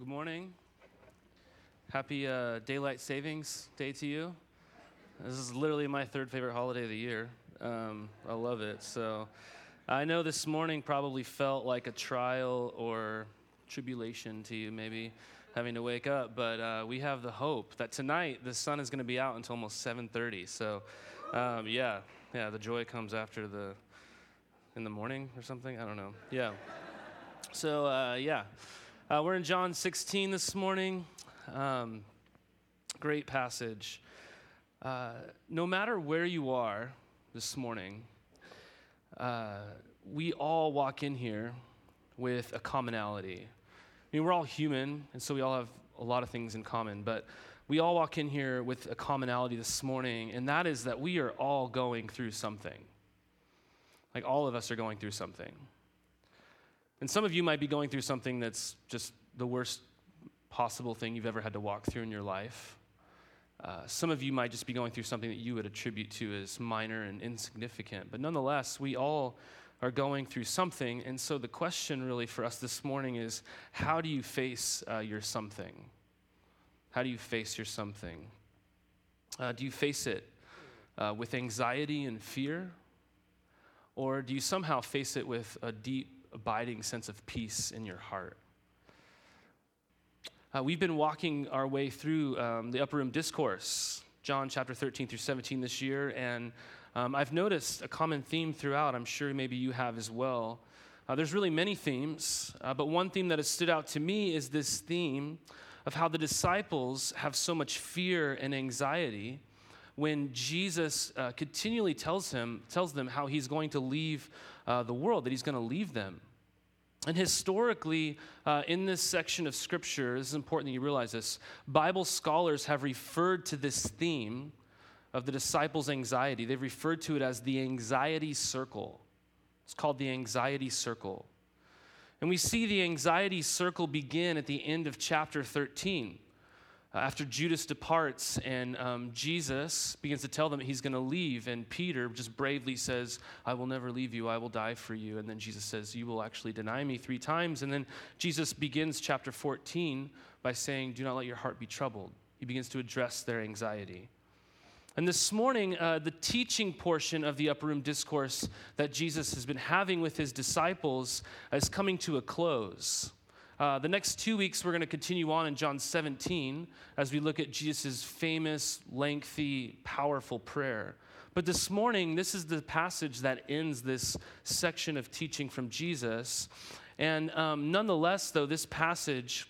Good morning. Happy uh, daylight savings day to you. This is literally my third favorite holiday of the year. Um, I love it. So I know this morning probably felt like a trial or tribulation to you, maybe having to wake up. But uh, we have the hope that tonight the sun is going to be out until almost 7:30. So um, yeah, yeah, the joy comes after the in the morning or something. I don't know. Yeah. So uh, yeah. Uh, we're in John 16 this morning. Um, great passage. Uh, no matter where you are this morning, uh, we all walk in here with a commonality. I mean, we're all human, and so we all have a lot of things in common, but we all walk in here with a commonality this morning, and that is that we are all going through something. Like, all of us are going through something. And some of you might be going through something that's just the worst possible thing you've ever had to walk through in your life. Uh, some of you might just be going through something that you would attribute to as minor and insignificant. But nonetheless, we all are going through something. And so the question really for us this morning is how do you face uh, your something? How do you face your something? Uh, do you face it uh, with anxiety and fear? Or do you somehow face it with a deep abiding sense of peace in your heart. Uh, we've been walking our way through um, the upper room discourse, John chapter 13 through 17 this year, and um, I've noticed a common theme throughout. I'm sure maybe you have as well. Uh, there's really many themes, uh, but one theme that has stood out to me is this theme of how the disciples have so much fear and anxiety when Jesus uh, continually tells him tells them how he's going to leave uh, the world, that he's going to leave them. And historically, uh, in this section of scripture, this is important that you realize this. Bible scholars have referred to this theme of the disciples' anxiety. They've referred to it as the anxiety circle. It's called the anxiety circle. And we see the anxiety circle begin at the end of chapter 13. Uh, after Judas departs and um, Jesus begins to tell them he's going to leave, and Peter just bravely says, I will never leave you, I will die for you. And then Jesus says, You will actually deny me three times. And then Jesus begins chapter 14 by saying, Do not let your heart be troubled. He begins to address their anxiety. And this morning, uh, the teaching portion of the upper room discourse that Jesus has been having with his disciples is coming to a close. Uh, the next two weeks, we're going to continue on in John 17 as we look at Jesus' famous, lengthy, powerful prayer. But this morning, this is the passage that ends this section of teaching from Jesus. And um, nonetheless, though, this passage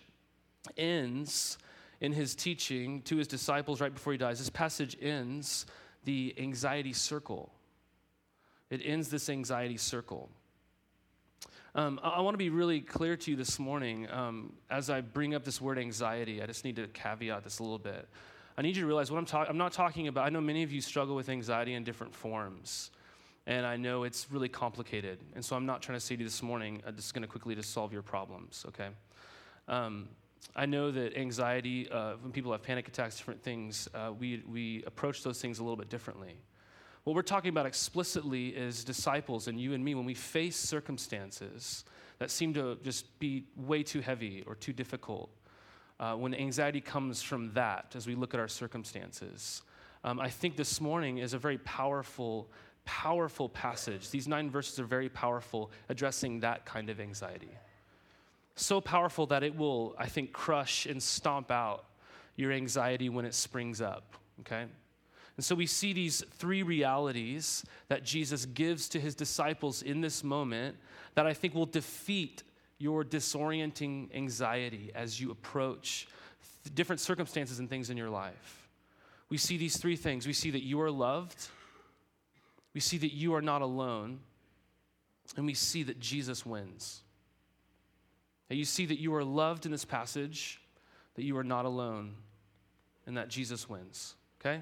ends in his teaching to his disciples right before he dies. This passage ends the anxiety circle. It ends this anxiety circle. Um, I, I want to be really clear to you this morning um, as I bring up this word anxiety. I just need to caveat this a little bit. I need you to realize what I'm talking. I'm not talking about. I know many of you struggle with anxiety in different forms, and I know it's really complicated. And so I'm not trying to say to you this morning. I'm just going to quickly just solve your problems. Okay. Um, I know that anxiety, uh, when people have panic attacks, different things, uh, we, we approach those things a little bit differently. What we're talking about explicitly is disciples and you and me when we face circumstances that seem to just be way too heavy or too difficult. Uh, when anxiety comes from that, as we look at our circumstances, um, I think this morning is a very powerful, powerful passage. These nine verses are very powerful, addressing that kind of anxiety. So powerful that it will, I think, crush and stomp out your anxiety when it springs up, okay? And so we see these three realities that Jesus gives to his disciples in this moment that I think will defeat your disorienting anxiety as you approach different circumstances and things in your life. We see these three things. We see that you are loved, we see that you are not alone, and we see that Jesus wins. And you see that you are loved in this passage, that you are not alone, and that Jesus wins. Okay?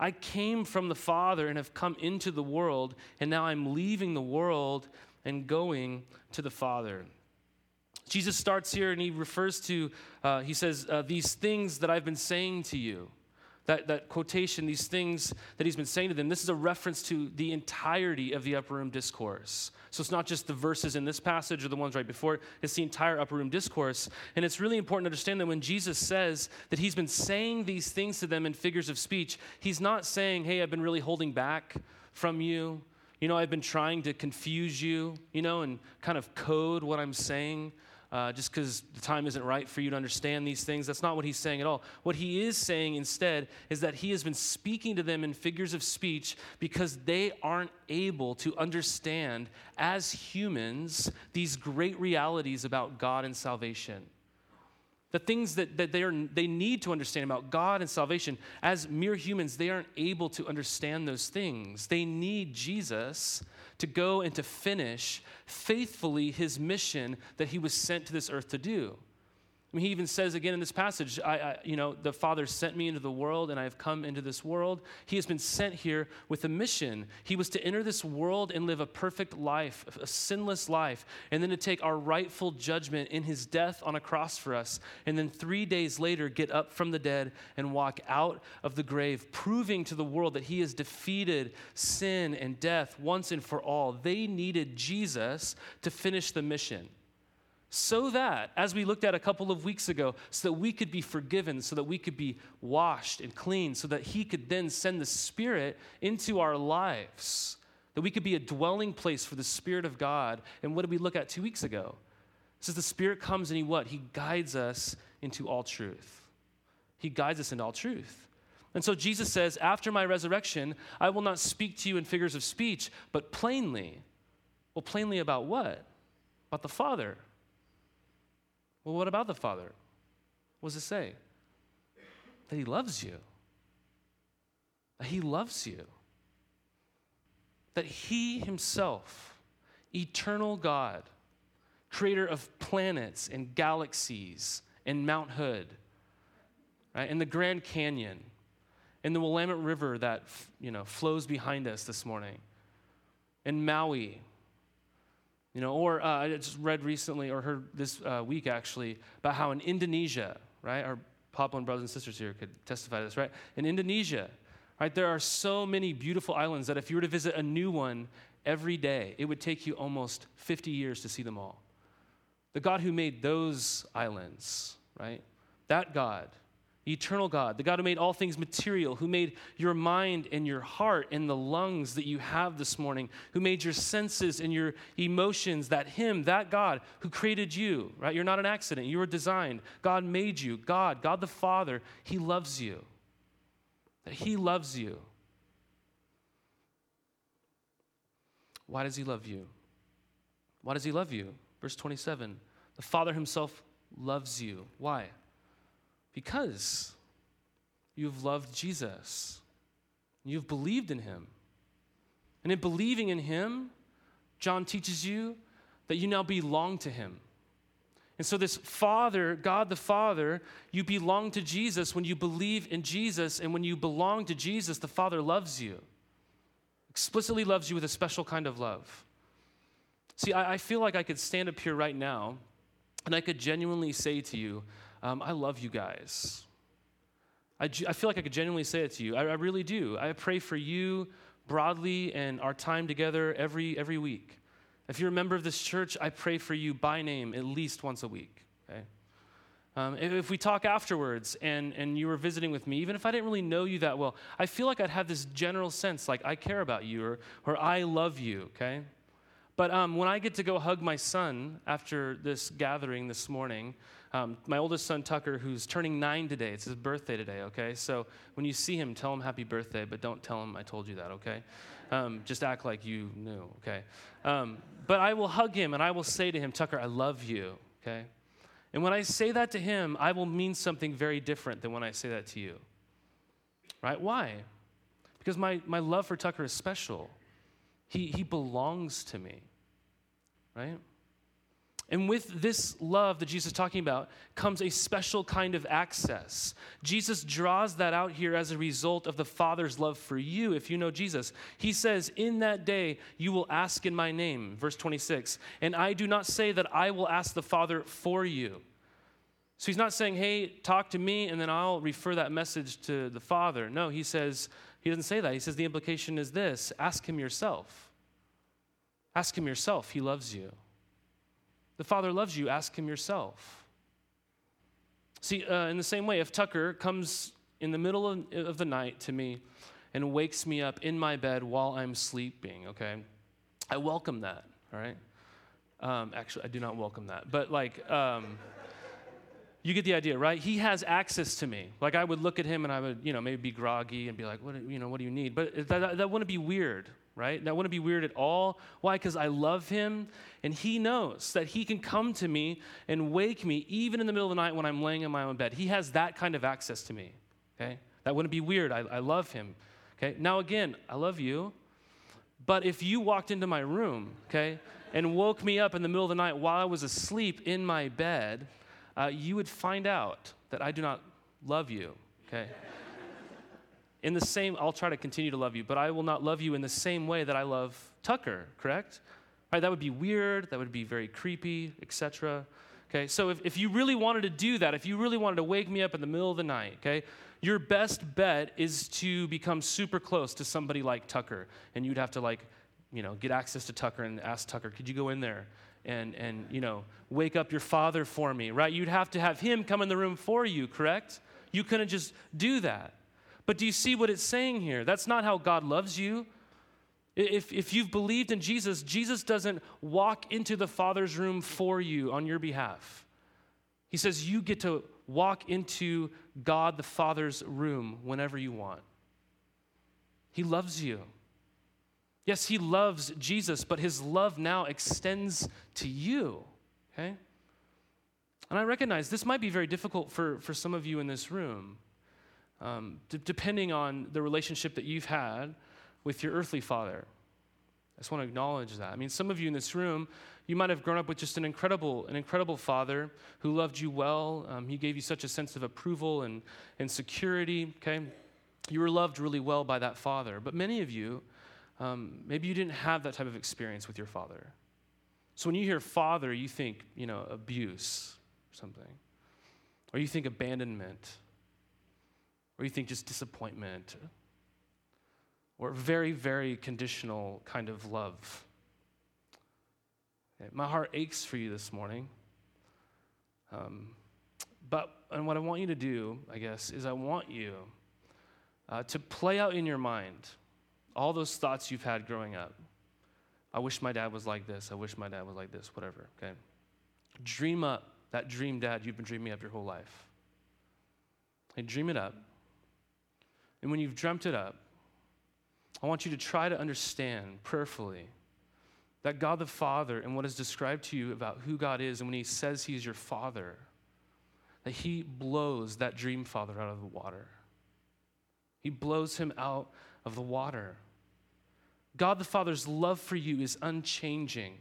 I came from the Father and have come into the world, and now I'm leaving the world and going to the Father. Jesus starts here and he refers to, uh, he says, uh, These things that I've been saying to you. That, that quotation, these things that he's been saying to them, this is a reference to the entirety of the upper room discourse. So it's not just the verses in this passage or the ones right before it's the entire upper room discourse. And it's really important to understand that when Jesus says that he's been saying these things to them in figures of speech, he's not saying, hey, I've been really holding back from you. You know, I've been trying to confuse you, you know, and kind of code what I'm saying uh, just because the time isn't right for you to understand these things. That's not what he's saying at all. What he is saying instead is that he has been speaking to them in figures of speech because they aren't able to understand, as humans, these great realities about God and salvation the things that, that they, are, they need to understand about God and salvation. As mere humans, they aren't able to understand those things. They need Jesus to go and to finish faithfully his mission that he was sent to this earth to do. I mean, he even says again in this passage, I, I, you know, the Father sent me into the world and I have come into this world. He has been sent here with a mission. He was to enter this world and live a perfect life, a sinless life, and then to take our rightful judgment in his death on a cross for us. And then three days later, get up from the dead and walk out of the grave, proving to the world that he has defeated sin and death once and for all. They needed Jesus to finish the mission so that, as we looked at a couple of weeks ago, so that we could be forgiven, so that we could be washed and clean, so that He could then send the Spirit into our lives, that we could be a dwelling place for the Spirit of God. And what did we look at two weeks ago? It says the Spirit comes and He what? He guides us into all truth. He guides us into all truth. And so Jesus says, After my resurrection, I will not speak to you in figures of speech, but plainly. Well, plainly about what? About the Father well, what about the Father? What does it say? That He loves you. That He loves you. That He Himself, eternal God, creator of planets and galaxies and Mount Hood, right, and the Grand Canyon, and the Willamette River that you know flows behind us this morning, and Maui, you know, or uh, I just read recently or heard this uh, week actually about how in Indonesia, right, our Papuan brothers and sisters here could testify to this, right? In Indonesia, right, there are so many beautiful islands that if you were to visit a new one every day, it would take you almost 50 years to see them all. The God who made those islands, right, that God eternal God, the God who made all things material, who made your mind and your heart and the lungs that you have this morning, who made your senses and your emotions, that Him, that God who created you, right? You're not an accident, you were designed. God made you. God, God the Father, He loves you. That He loves you. Why does He love you? Why does He love you? Verse 27 The Father Himself loves you. Why? Because you've loved Jesus, you've believed in him. And in believing in him, John teaches you that you now belong to him. And so, this Father, God the Father, you belong to Jesus when you believe in Jesus. And when you belong to Jesus, the Father loves you, explicitly loves you with a special kind of love. See, I, I feel like I could stand up here right now and I could genuinely say to you, um, I love you guys. I, I feel like I could genuinely say it to you. I, I really do. I pray for you broadly and our time together every, every week. If you're a member of this church, I pray for you by name at least once a week. Okay? Um, if we talk afterwards and, and you were visiting with me, even if I didn't really know you that well, I feel like I'd have this general sense like I care about you or, or I love you, okay? But um, when I get to go hug my son after this gathering this morning, um, my oldest son, Tucker, who's turning nine today, it's his birthday today, okay? So when you see him, tell him happy birthday, but don't tell him I told you that, okay? Um, just act like you knew, okay? Um, but I will hug him and I will say to him, Tucker, I love you, okay? And when I say that to him, I will mean something very different than when I say that to you, right? Why? Because my, my love for Tucker is special. He, he belongs to me, right? And with this love that Jesus is talking about comes a special kind of access. Jesus draws that out here as a result of the Father's love for you if you know Jesus. He says, In that day you will ask in my name, verse 26. And I do not say that I will ask the Father for you. So he's not saying, Hey, talk to me, and then I'll refer that message to the Father. No, he says, He doesn't say that. He says, The implication is this ask him yourself. Ask him yourself. He loves you. The Father loves you, ask Him yourself. See, uh, in the same way, if Tucker comes in the middle of, of the night to me and wakes me up in my bed while I'm sleeping, okay, I welcome that, all right? Um, actually, I do not welcome that, but like, um, you get the idea, right? He has access to me. Like I would look at him and I would, you know, maybe be groggy and be like, what, you know, what do you need? But that, that wouldn't be weird, right? That wouldn't be weird at all. Why? Because I love him and he knows that he can come to me and wake me even in the middle of the night when I'm laying in my own bed. He has that kind of access to me, okay? That wouldn't be weird. I, I love him, okay? Now, again, I love you, but if you walked into my room, okay, and woke me up in the middle of the night while I was asleep in my bed, uh, you would find out that I do not love you, okay? In the same, I'll try to continue to love you, but I will not love you in the same way that I love Tucker, correct? Right, that would be weird, that would be very creepy, etc. Okay, so if, if you really wanted to do that, if you really wanted to wake me up in the middle of the night, okay, your best bet is to become super close to somebody like Tucker. And you'd have to like, you know, get access to Tucker and ask Tucker, could you go in there and and you know, wake up your father for me, right? You'd have to have him come in the room for you, correct? You couldn't just do that. But do you see what it's saying here? That's not how God loves you. If, if you've believed in Jesus, Jesus doesn't walk into the Father's room for you on your behalf. He says you get to walk into God the Father's room whenever you want. He loves you. Yes, He loves Jesus, but His love now extends to you, okay? And I recognize this might be very difficult for, for some of you in this room um, d- depending on the relationship that you've had with your earthly father. I just want to acknowledge that. I mean, some of you in this room, you might have grown up with just an incredible, an incredible father who loved you well. Um, he gave you such a sense of approval and, and security, okay? You were loved really well by that father. But many of you, um, maybe you didn't have that type of experience with your father. So when you hear father, you think, you know, abuse or something. Or you think abandonment or you think just disappointment, or very, very conditional kind of love. My heart aches for you this morning. Um, but and what I want you to do, I guess, is I want you uh, to play out in your mind all those thoughts you've had growing up. I wish my dad was like this. I wish my dad was like this, whatever, okay? Dream up that dream dad you've been dreaming up your whole life. Hey, dream it up. And when you've dreamt it up, I want you to try to understand prayerfully that God the Father and what is described to you about who God is, and when He says He's your Father, that He blows that dream father out of the water. He blows him out of the water. God the Father's love for you is unchanging.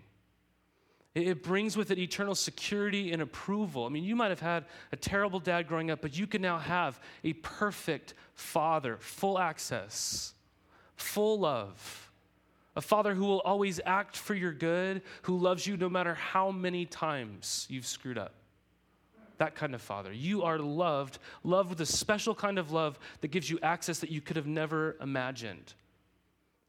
It brings with it eternal security and approval. I mean, you might have had a terrible dad growing up, but you can now have a perfect father, full access, full love. A father who will always act for your good, who loves you no matter how many times you've screwed up. That kind of father. You are loved, loved with a special kind of love that gives you access that you could have never imagined.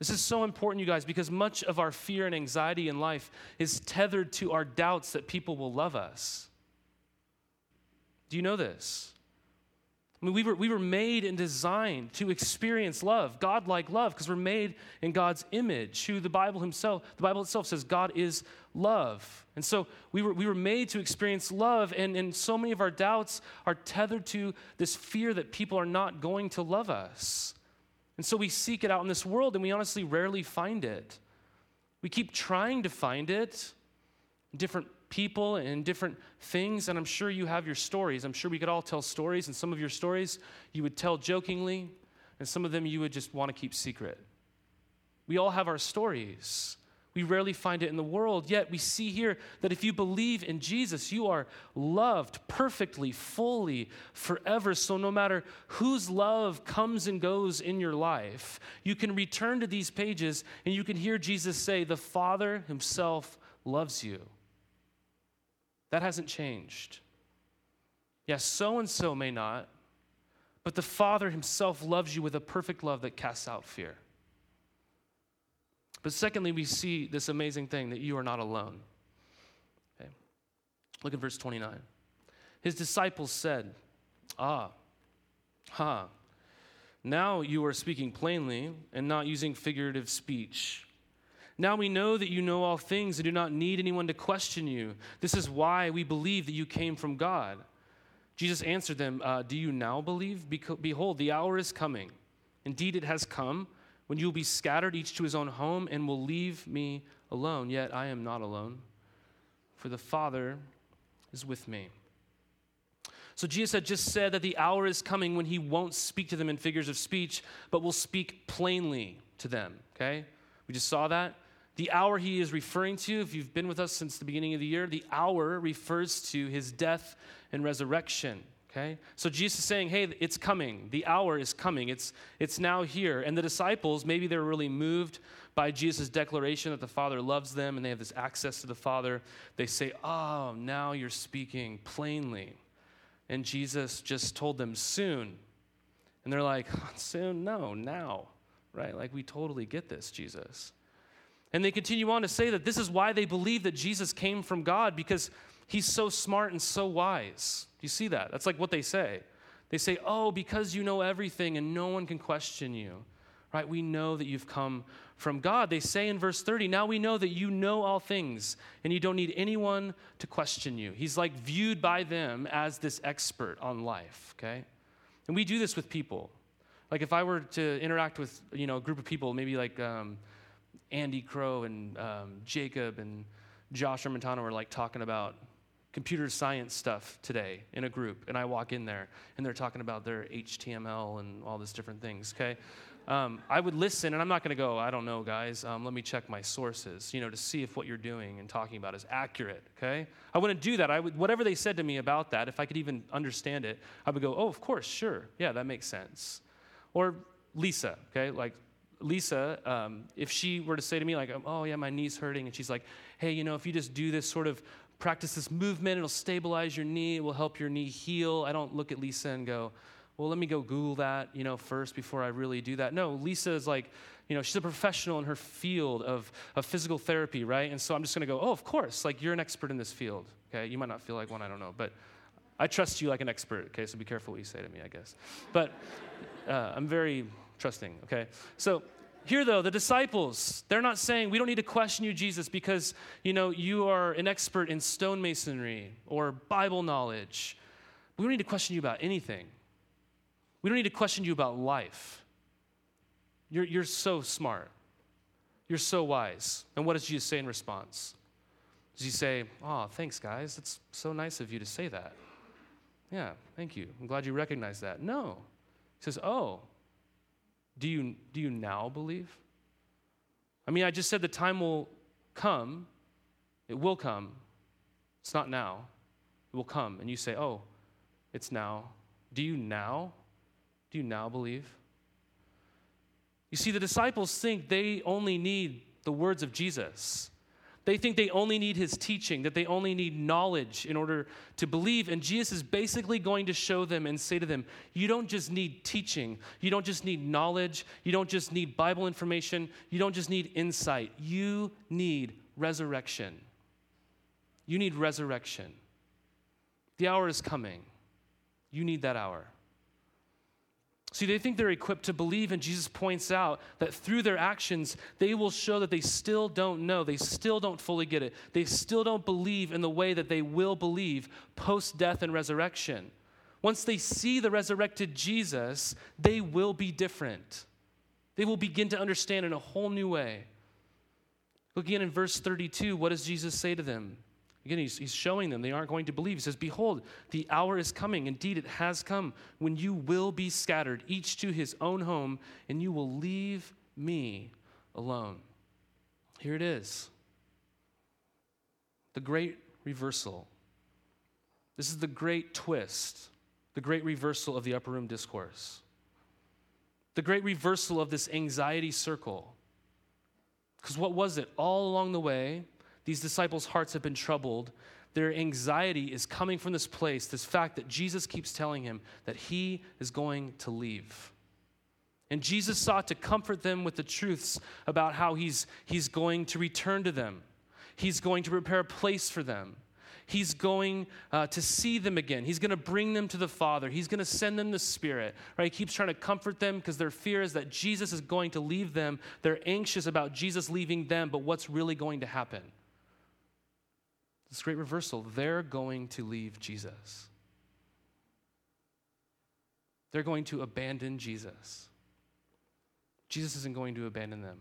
This is so important, you guys, because much of our fear and anxiety in life is tethered to our doubts that people will love us. Do you know this? I mean, we were, we were made and designed to experience love, God-like love, because we're made in God's image, who the Bible himself, the Bible itself says God is love. And so we were, we were made to experience love, and, and so many of our doubts are tethered to this fear that people are not going to love us. And so we seek it out in this world and we honestly rarely find it. We keep trying to find it, different people and different things, and I'm sure you have your stories. I'm sure we could all tell stories, and some of your stories you would tell jokingly, and some of them you would just want to keep secret. We all have our stories. We rarely find it in the world, yet we see here that if you believe in Jesus, you are loved perfectly, fully, forever. So no matter whose love comes and goes in your life, you can return to these pages and you can hear Jesus say, The Father Himself loves you. That hasn't changed. Yes, so and so may not, but the Father Himself loves you with a perfect love that casts out fear. But secondly, we see this amazing thing that you are not alone. Okay. Look at verse 29. His disciples said, Ah, ha, now you are speaking plainly and not using figurative speech. Now we know that you know all things and do not need anyone to question you. This is why we believe that you came from God. Jesus answered them, uh, Do you now believe? Behold, the hour is coming. Indeed, it has come when you will be scattered each to his own home and will leave me alone. Yet I am not alone, for the Father is with me. So Jesus had just said that the hour is coming when he won't speak to them in figures of speech, but will speak plainly to them. Okay? We just saw that. The hour he is referring to, if you've been with us since the beginning of the year, the hour refers to his death and resurrection. Okay? So Jesus is saying, hey, it's coming. The hour is coming. It's, it's now here. And the disciples, maybe they're really moved by Jesus' declaration that the Father loves them and they have this access to the Father. They say, oh, now you're speaking plainly. And Jesus just told them soon. And they're like, soon? No, now. Right? Like, we totally get this, Jesus. And they continue on to say that this is why they believe that Jesus came from God because he's so smart and so wise. Do you see that? That's like what they say. They say, Oh, because you know everything and no one can question you, right? We know that you've come from God. They say in verse 30, Now we know that you know all things and you don't need anyone to question you. He's like viewed by them as this expert on life, okay? And we do this with people. Like if I were to interact with, you know, a group of people, maybe like um, Andy Crow and um, Jacob and Josh Montano are like talking about computer science stuff today in a group, and I walk in there and they're talking about their HTML and all these different things, okay? Um, I would listen, and I'm not going to go, I don't know, guys. Um, let me check my sources, you know, to see if what you're doing and talking about is accurate, okay? I wouldn't do that. I would, whatever they said to me about that, if I could even understand it, I would go, oh, of course, sure. Yeah, that makes sense. Or Lisa, okay? Like, Lisa, um, if she were to say to me, like, oh, yeah, my knee's hurting, and she's like, hey, you know, if you just do this sort of practice this movement. It'll stabilize your knee. It will help your knee heal. I don't look at Lisa and go, well, let me go Google that, you know, first before I really do that. No, Lisa is like, you know, she's a professional in her field of, of physical therapy, right? And so I'm just going to go, oh, of course, like you're an expert in this field, okay? You might not feel like one, I don't know, but I trust you like an expert, okay? So be careful what you say to me, I guess. But uh, I'm very trusting, okay? So here, though, the disciples, they're not saying, we don't need to question you, Jesus, because, you know, you are an expert in stonemasonry or Bible knowledge. We don't need to question you about anything. We don't need to question you about life. You're, you're so smart. You're so wise. And what does Jesus say in response? Does he say, Oh, thanks, guys. It's so nice of you to say that? Yeah, thank you. I'm glad you recognize that. No. He says, Oh, do you, do you now believe? I mean, I just said the time will come. It will come. It's not now. It will come. And you say, oh, it's now. Do you now? Do you now believe? You see, the disciples think they only need the words of Jesus. They think they only need his teaching, that they only need knowledge in order to believe. And Jesus is basically going to show them and say to them, You don't just need teaching, you don't just need knowledge, you don't just need Bible information, you don't just need insight. You need resurrection. You need resurrection. The hour is coming. You need that hour. See, they think they're equipped to believe, and Jesus points out that through their actions, they will show that they still don't know. They still don't fully get it. They still don't believe in the way that they will believe post death and resurrection. Once they see the resurrected Jesus, they will be different. They will begin to understand in a whole new way. Look again in verse 32. What does Jesus say to them? Again, he's, he's showing them they aren't going to believe. He says, Behold, the hour is coming. Indeed, it has come when you will be scattered, each to his own home, and you will leave me alone. Here it is the great reversal. This is the great twist, the great reversal of the upper room discourse, the great reversal of this anxiety circle. Because what was it? All along the way, these disciples' hearts have been troubled. Their anxiety is coming from this place, this fact that Jesus keeps telling him that he is going to leave. And Jesus sought to comfort them with the truths about how he's, he's going to return to them. He's going to prepare a place for them. He's going uh, to see them again. He's going to bring them to the Father. He's going to send them the Spirit. Right? He keeps trying to comfort them because their fear is that Jesus is going to leave them. They're anxious about Jesus leaving them, but what's really going to happen? This great reversal. They're going to leave Jesus. They're going to abandon Jesus. Jesus isn't going to abandon them.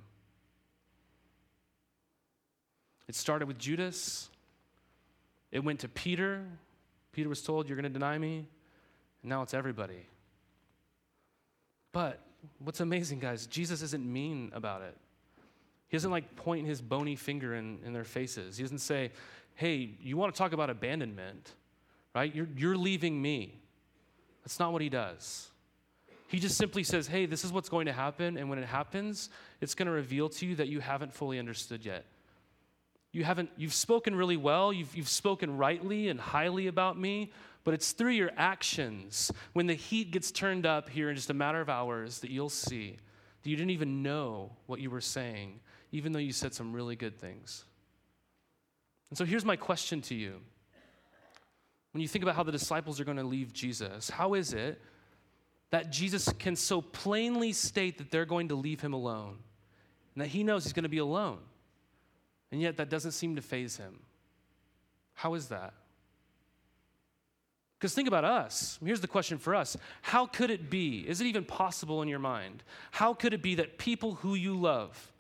It started with Judas. It went to Peter. Peter was told, You're going to deny me. And now it's everybody. But what's amazing, guys, Jesus isn't mean about it. He doesn't like point his bony finger in, in their faces. He doesn't say, Hey, you want to talk about abandonment, right? You're, you're leaving me. That's not what he does. He just simply says, Hey, this is what's going to happen. And when it happens, it's going to reveal to you that you haven't fully understood yet. You haven't, you've spoken really well, you've, you've spoken rightly and highly about me, but it's through your actions, when the heat gets turned up here in just a matter of hours, that you'll see that you didn't even know what you were saying, even though you said some really good things. And so here's my question to you. When you think about how the disciples are going to leave Jesus, how is it that Jesus can so plainly state that they're going to leave him alone and that he knows he's going to be alone? And yet that doesn't seem to faze him. How is that? Because think about us. Here's the question for us How could it be? Is it even possible in your mind? How could it be that people who you love,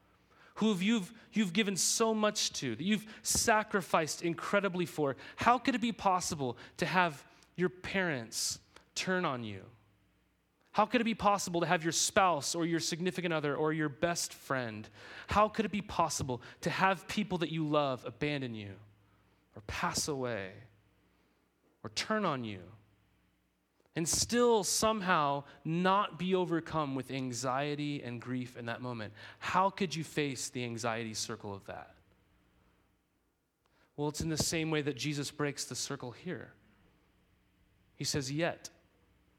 who you've, you've given so much to, that you've sacrificed incredibly for, how could it be possible to have your parents turn on you? How could it be possible to have your spouse or your significant other or your best friend? How could it be possible to have people that you love abandon you or pass away or turn on you and still somehow not be overcome with anxiety and grief in that moment? How could you face the anxiety circle of that? Well, it's in the same way that Jesus breaks the circle here. He says, Yet.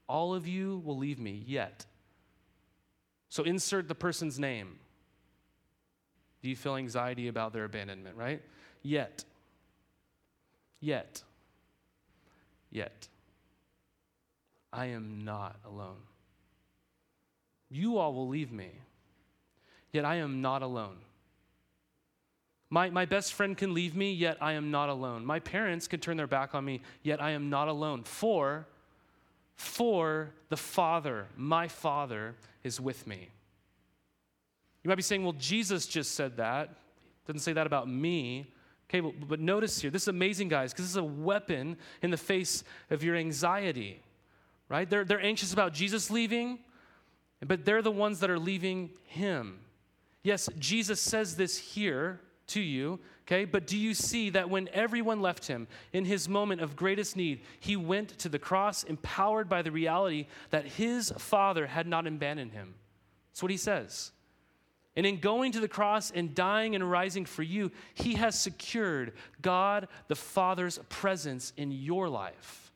All of you will leave me, yet. So insert the person's name. Do you feel anxiety about their abandonment, right? Yet. Yet. Yet. I am not alone. You all will leave me, yet I am not alone. My, my best friend can leave me, yet I am not alone. My parents can turn their back on me, yet I am not alone. For for the Father, my Father, is with me. You might be saying, well, Jesus just said that. Doesn't say that about me. Okay, but, but notice here, this is amazing, guys, because this is a weapon in the face of your anxiety, right? They're, they're anxious about Jesus leaving, but they're the ones that are leaving him. Yes, Jesus says this here to you Okay, but do you see that when everyone left him in his moment of greatest need, he went to the cross empowered by the reality that his father had not abandoned him? That's what he says. And in going to the cross and dying and rising for you, he has secured God the Father's presence in your life.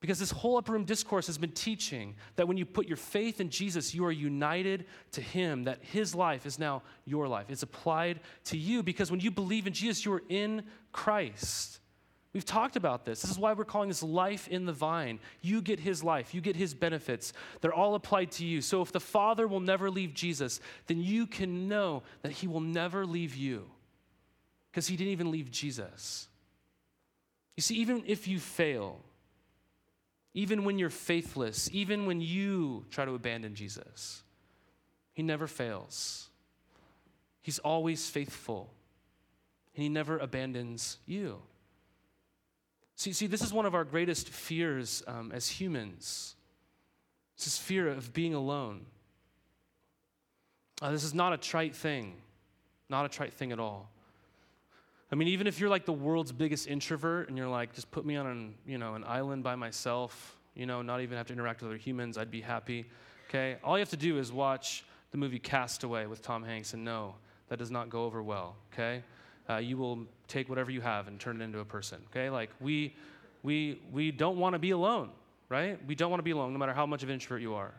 Because this whole upper room discourse has been teaching that when you put your faith in Jesus, you are united to Him, that His life is now your life. It's applied to you because when you believe in Jesus, you are in Christ. We've talked about this. This is why we're calling this life in the vine. You get His life, you get His benefits. They're all applied to you. So if the Father will never leave Jesus, then you can know that He will never leave you because He didn't even leave Jesus. You see, even if you fail, even when you're faithless, even when you try to abandon Jesus, He never fails. He's always faithful, and He never abandons you. See, see this is one of our greatest fears um, as humans. It's this fear of being alone. Uh, this is not a trite thing. Not a trite thing at all. I mean, even if you're like the world's biggest introvert and you're like, just put me on an, you know, an island by myself, you know, not even have to interact with other humans, I'd be happy. Okay? All you have to do is watch the movie Castaway with Tom Hanks and know that does not go over well. Okay? Uh, you will take whatever you have and turn it into a person. Okay? Like we we we don't want to be alone, right? We don't want to be alone no matter how much of an introvert you are.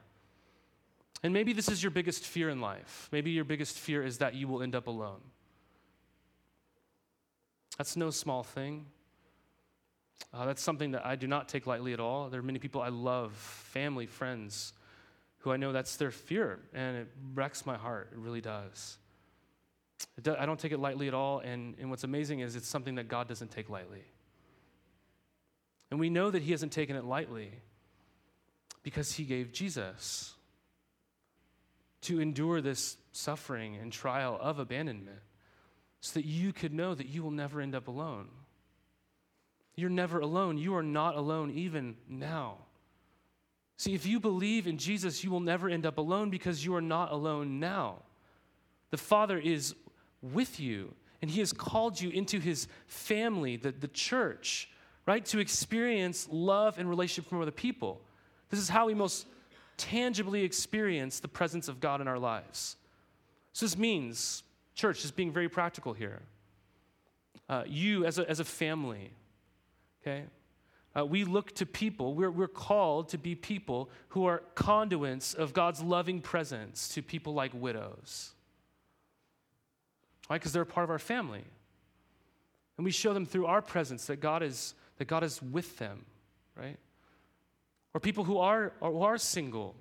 And maybe this is your biggest fear in life. Maybe your biggest fear is that you will end up alone. That's no small thing. Uh, that's something that I do not take lightly at all. There are many people I love, family, friends, who I know that's their fear, and it wrecks my heart. It really does. It do, I don't take it lightly at all, and, and what's amazing is it's something that God doesn't take lightly. And we know that He hasn't taken it lightly because He gave Jesus to endure this suffering and trial of abandonment so that you could know that you will never end up alone. You're never alone. You are not alone even now. See, if you believe in Jesus, you will never end up alone because you are not alone now. The Father is with you, and He has called you into His family, the, the church, right? To experience love and relationship from other people. This is how we most tangibly experience the presence of God in our lives. So, this means, church, just being very practical here. Uh, you, as a, as a family, okay, uh, we look to people, we're, we're called to be people who are conduits of God's loving presence to people like widows. Right? Because they're a part of our family. And we show them through our presence that God is, that God is with them, right? or people who are, who are single.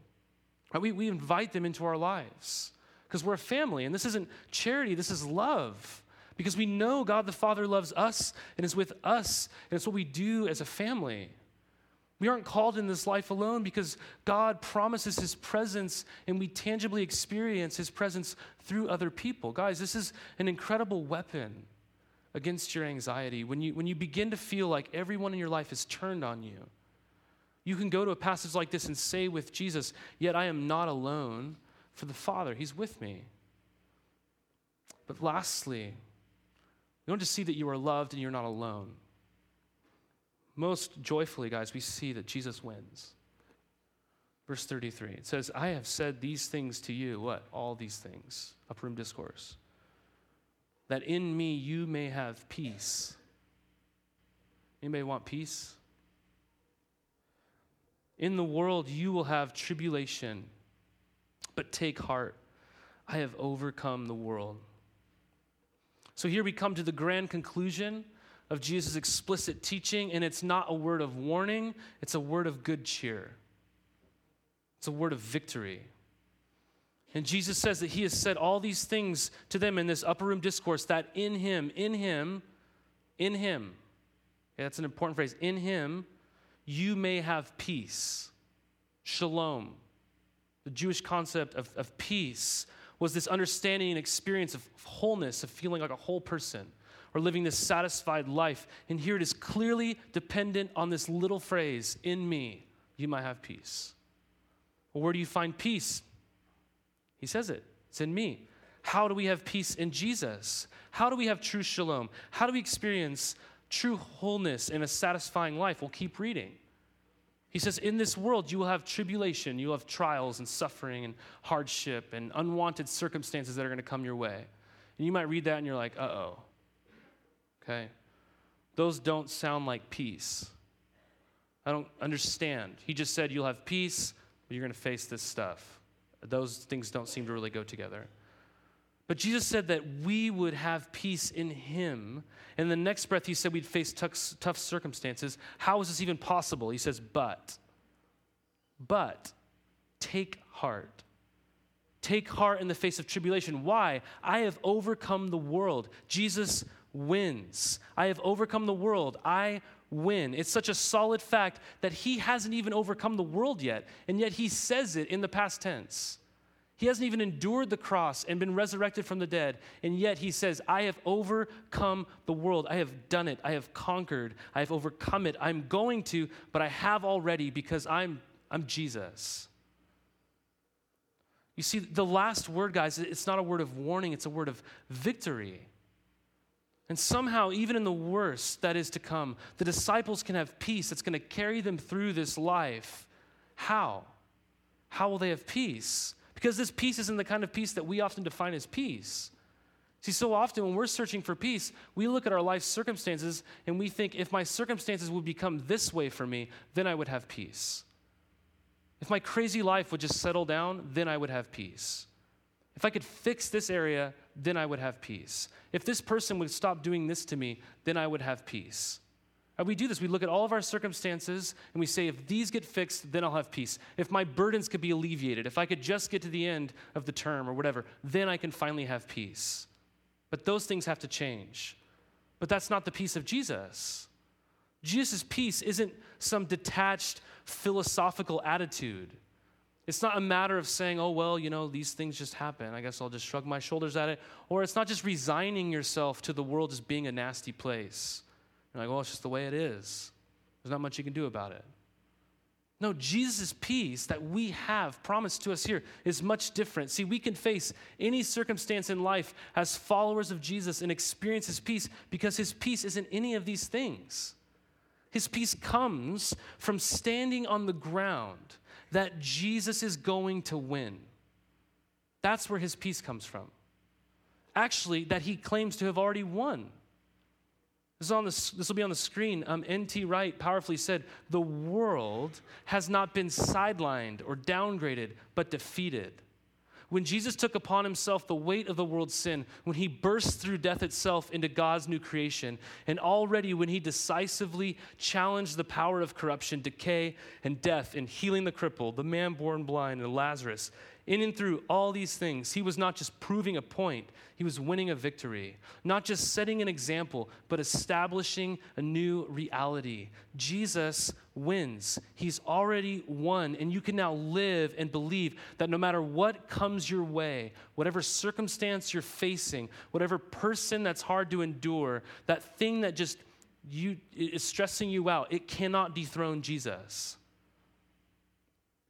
Right? We, we invite them into our lives because we're a family. And this isn't charity, this is love. Because we know God the Father loves us and is with us, and it's what we do as a family. We aren't called in this life alone because God promises His presence and we tangibly experience His presence through other people. Guys, this is an incredible weapon against your anxiety. When you, when you begin to feel like everyone in your life is turned on you, you can go to a passage like this and say with Jesus, Yet I am not alone, for the Father, He's with me. But lastly, we want to see that you are loved and you're not alone. Most joyfully, guys, we see that Jesus wins. Verse 33, it says, I have said these things to you. What? All these things. Upper room discourse. That in me you may have peace. Anybody want peace? In the world you will have tribulation, but take heart. I have overcome the world. So here we come to the grand conclusion of Jesus' explicit teaching, and it's not a word of warning, it's a word of good cheer. It's a word of victory. And Jesus says that he has said all these things to them in this upper room discourse that in him, in him, in him, okay, that's an important phrase, in him, you may have peace. Shalom. The Jewish concept of, of peace was this understanding and experience of wholeness, of feeling like a whole person or living this satisfied life. And here it is clearly dependent on this little phrase in me, you might have peace. Well, where do you find peace? He says it it's in me. How do we have peace in Jesus? How do we have true shalom? How do we experience true wholeness in a satisfying life? We'll keep reading. He says, In this world, you will have tribulation, you'll have trials and suffering and hardship and unwanted circumstances that are going to come your way. And you might read that and you're like, uh oh. Okay? Those don't sound like peace. I don't understand. He just said you'll have peace, but you're going to face this stuff. Those things don't seem to really go together. But Jesus said that we would have peace in Him. In the next breath, He said we'd face tough, tough circumstances. How is this even possible? He says, but, but, take heart. Take heart in the face of tribulation. Why? I have overcome the world. Jesus wins. I have overcome the world. I win. It's such a solid fact that he hasn't even overcome the world yet, and yet he says it in the past tense. He hasn't even endured the cross and been resurrected from the dead. And yet he says, I have overcome the world. I have done it. I have conquered. I have overcome it. I'm going to, but I have already because I'm, I'm Jesus. You see, the last word, guys, it's not a word of warning, it's a word of victory. And somehow, even in the worst that is to come, the disciples can have peace that's going to carry them through this life. How? How will they have peace? Because this peace isn't the kind of peace that we often define as peace. See, so often when we're searching for peace, we look at our life circumstances and we think if my circumstances would become this way for me, then I would have peace. If my crazy life would just settle down, then I would have peace. If I could fix this area, then I would have peace. If this person would stop doing this to me, then I would have peace. And we do this. We look at all of our circumstances and we say, if these get fixed, then I'll have peace. If my burdens could be alleviated, if I could just get to the end of the term or whatever, then I can finally have peace. But those things have to change. But that's not the peace of Jesus. Jesus' peace isn't some detached philosophical attitude. It's not a matter of saying, oh, well, you know, these things just happen. I guess I'll just shrug my shoulders at it. Or it's not just resigning yourself to the world as being a nasty place. You're like, well, it's just the way it is. There's not much you can do about it. No, Jesus' peace that we have promised to us here is much different. See, we can face any circumstance in life as followers of Jesus and experience his peace because his peace isn't any of these things. His peace comes from standing on the ground that Jesus is going to win. That's where his peace comes from. Actually, that he claims to have already won. This, on the, this will be on the screen. Um, N.T. Wright powerfully said, The world has not been sidelined or downgraded, but defeated. When Jesus took upon himself the weight of the world's sin, when he burst through death itself into God's new creation, and already when he decisively challenged the power of corruption, decay, and death in healing the crippled, the man born blind, and Lazarus, in and through all these things, he was not just proving a point, he was winning a victory. Not just setting an example, but establishing a new reality. Jesus wins. He's already won, and you can now live and believe that no matter what comes your way, whatever circumstance you're facing, whatever person that's hard to endure, that thing that just you is stressing you out, it cannot dethrone Jesus.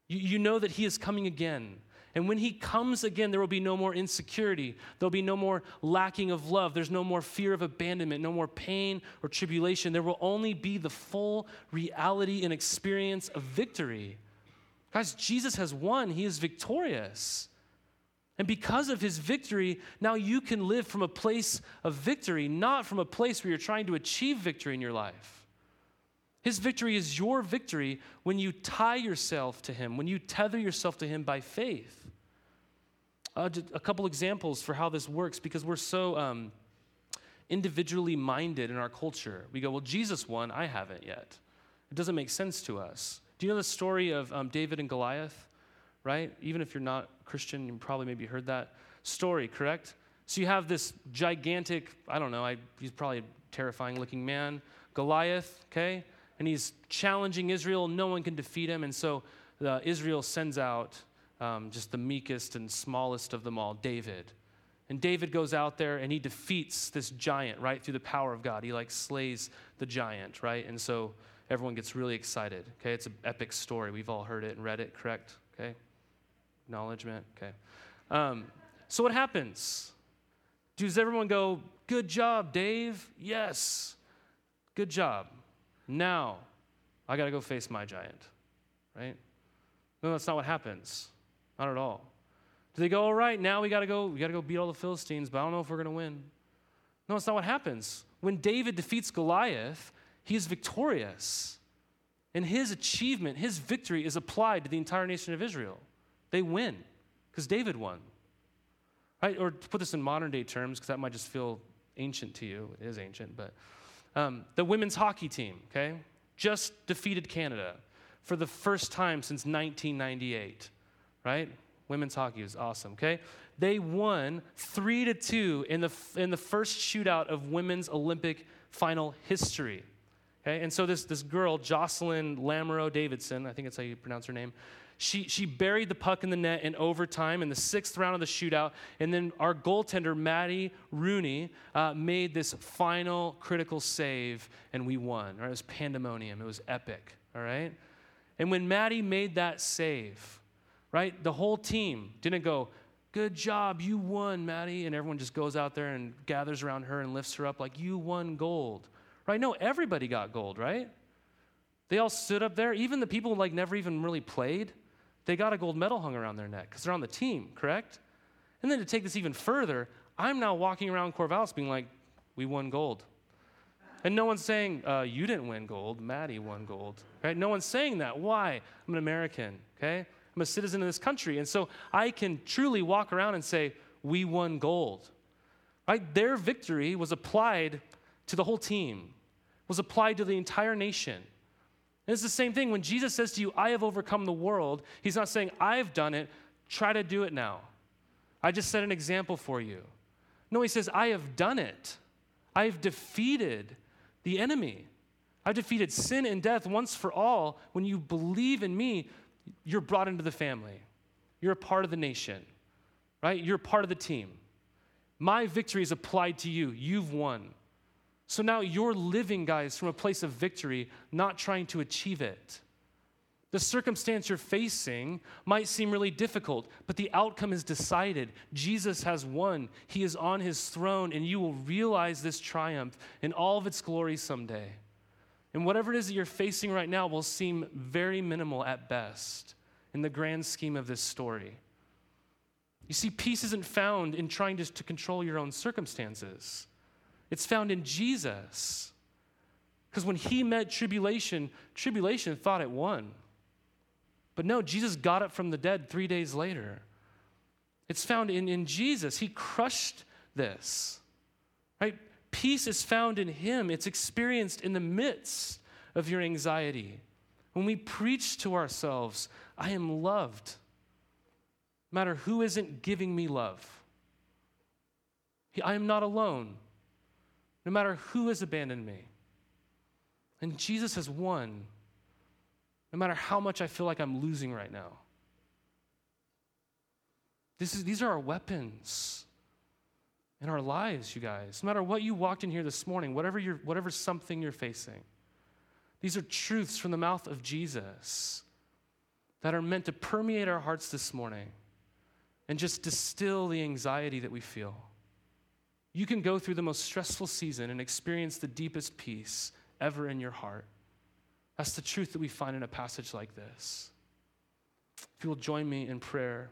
You, you know that he is coming again. And when he comes again, there will be no more insecurity. There'll be no more lacking of love. There's no more fear of abandonment, no more pain or tribulation. There will only be the full reality and experience of victory. Guys, Jesus has won, he is victorious. And because of his victory, now you can live from a place of victory, not from a place where you're trying to achieve victory in your life. His victory is your victory when you tie yourself to him, when you tether yourself to him by faith. Uh, a couple examples for how this works because we're so um, individually minded in our culture. We go, well, Jesus won, I haven't yet. It doesn't make sense to us. Do you know the story of um, David and Goliath? Right? Even if you're not Christian, you probably maybe heard that story, correct? So you have this gigantic, I don't know, I, he's probably a terrifying looking man, Goliath, okay? And he's challenging Israel. No one can defeat him. And so uh, Israel sends out um, just the meekest and smallest of them all, David. And David goes out there and he defeats this giant, right, through the power of God. He like slays the giant, right? And so everyone gets really excited. Okay, it's an epic story. We've all heard it and read it, correct? Okay, acknowledgement. Okay. Um, so what happens? Does everyone go, Good job, Dave? Yes. Good job. Now I got to go face my giant, right? No, that's not what happens. Not at all. Do they go, all right, now we got to go, we got to go beat all the Philistines, but I don't know if we're going to win. No, it's not what happens. When David defeats Goliath, he is victorious. And his achievement, his victory is applied to the entire nation of Israel. They win because David won. Right? Or to put this in modern day terms, because that might just feel ancient to you. It is ancient, but um, the women's hockey team, okay, just defeated Canada for the first time since 1998 right? Women's hockey is awesome, okay? They won 3 to 2 in the in the first shootout of women's Olympic final history. Okay? And so this this girl, Jocelyne Lamoureux Davidson, I think that's how you pronounce her name. She, she buried the puck in the net in overtime in the sixth round of the shootout. And then our goaltender, Maddie Rooney, uh, made this final critical save, and we won. Right? It was pandemonium. It was epic. All right? And when Maddie made that save, right? The whole team didn't go, Good job, you won, Maddie. And everyone just goes out there and gathers around her and lifts her up like, You won gold, right? No, everybody got gold, right? They all stood up there. Even the people like never even really played, they got a gold medal hung around their neck because they're on the team, correct? And then to take this even further, I'm now walking around Corvallis being like, We won gold. And no one's saying, uh, You didn't win gold, Maddie won gold, right? No one's saying that. Why? I'm an American, okay? I'm a citizen of this country. And so I can truly walk around and say, we won gold. Right? Their victory was applied to the whole team, was applied to the entire nation. And it's the same thing when Jesus says to you, I have overcome the world, he's not saying, I've done it, try to do it now. I just set an example for you. No, he says, I have done it. I have defeated the enemy. I've defeated sin and death once for all. When you believe in me, you're brought into the family. You're a part of the nation, right? You're a part of the team. My victory is applied to you. You've won. So now you're living, guys, from a place of victory, not trying to achieve it. The circumstance you're facing might seem really difficult, but the outcome is decided. Jesus has won. He is on his throne, and you will realize this triumph in all of its glory someday. And whatever it is that you're facing right now will seem very minimal at best in the grand scheme of this story. You see, peace isn't found in trying to, to control your own circumstances, it's found in Jesus. Because when he met tribulation, tribulation thought it won. But no, Jesus got up from the dead three days later. It's found in, in Jesus. He crushed this, right? Peace is found in Him, it's experienced in the midst of your anxiety. When we preach to ourselves, I am loved, no matter who isn't giving me love. I am not alone, no matter who has abandoned me. And Jesus has won, no matter how much I feel like I'm losing right now. This is, these are our weapons in our lives, you guys. No matter what you walked in here this morning, whatever, you're, whatever something you're facing, these are truths from the mouth of Jesus that are meant to permeate our hearts this morning and just distill the anxiety that we feel. You can go through the most stressful season and experience the deepest peace ever in your heart. That's the truth that we find in a passage like this. If you will join me in prayer.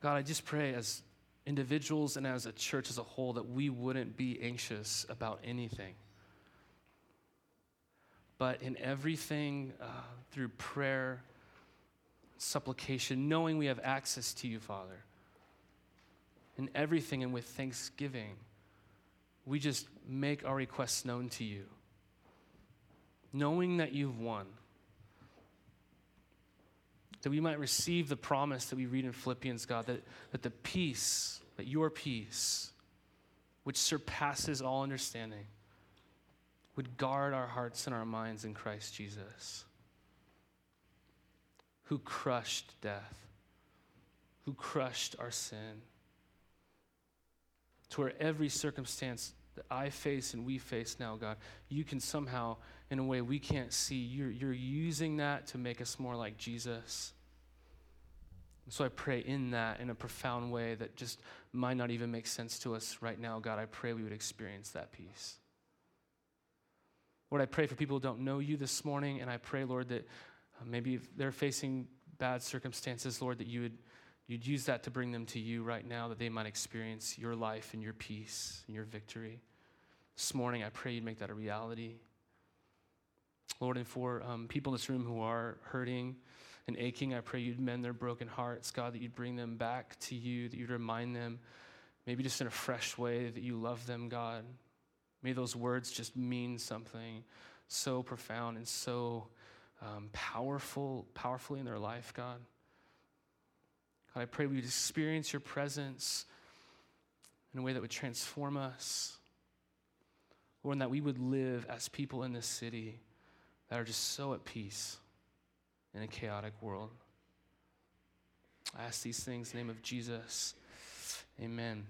God, I just pray as individuals and as a church as a whole that we wouldn't be anxious about anything. But in everything, uh, through prayer, supplication, knowing we have access to you, Father, in everything and with thanksgiving, we just make our requests known to you, knowing that you've won that we might receive the promise that we read in Philippians, God, that, that the peace, that your peace, which surpasses all understanding, would guard our hearts and our minds in Christ Jesus, who crushed death, who crushed our sin, to where every circumstance that I face and we face now, God, you can somehow, in a way we can't see, you're, you're using that to make us more like Jesus. So I pray in that in a profound way that just might not even make sense to us right now, God. I pray we would experience that peace. Lord, I pray for people who don't know you this morning, and I pray, Lord, that uh, maybe if they're facing bad circumstances, Lord, that you would you'd use that to bring them to you right now, that they might experience your life and your peace and your victory. This morning, I pray you'd make that a reality. Lord, and for um, people in this room who are hurting and aching, I pray you'd mend their broken hearts, God, that you'd bring them back to you, that you'd remind them, maybe just in a fresh way, that you love them, God. May those words just mean something so profound and so um, powerful, powerfully in their life, God. God, I pray we'd experience your presence in a way that would transform us. Lord, and that we would live as people in this city that are just so at peace in a chaotic world. I ask these things in the name of Jesus. Amen.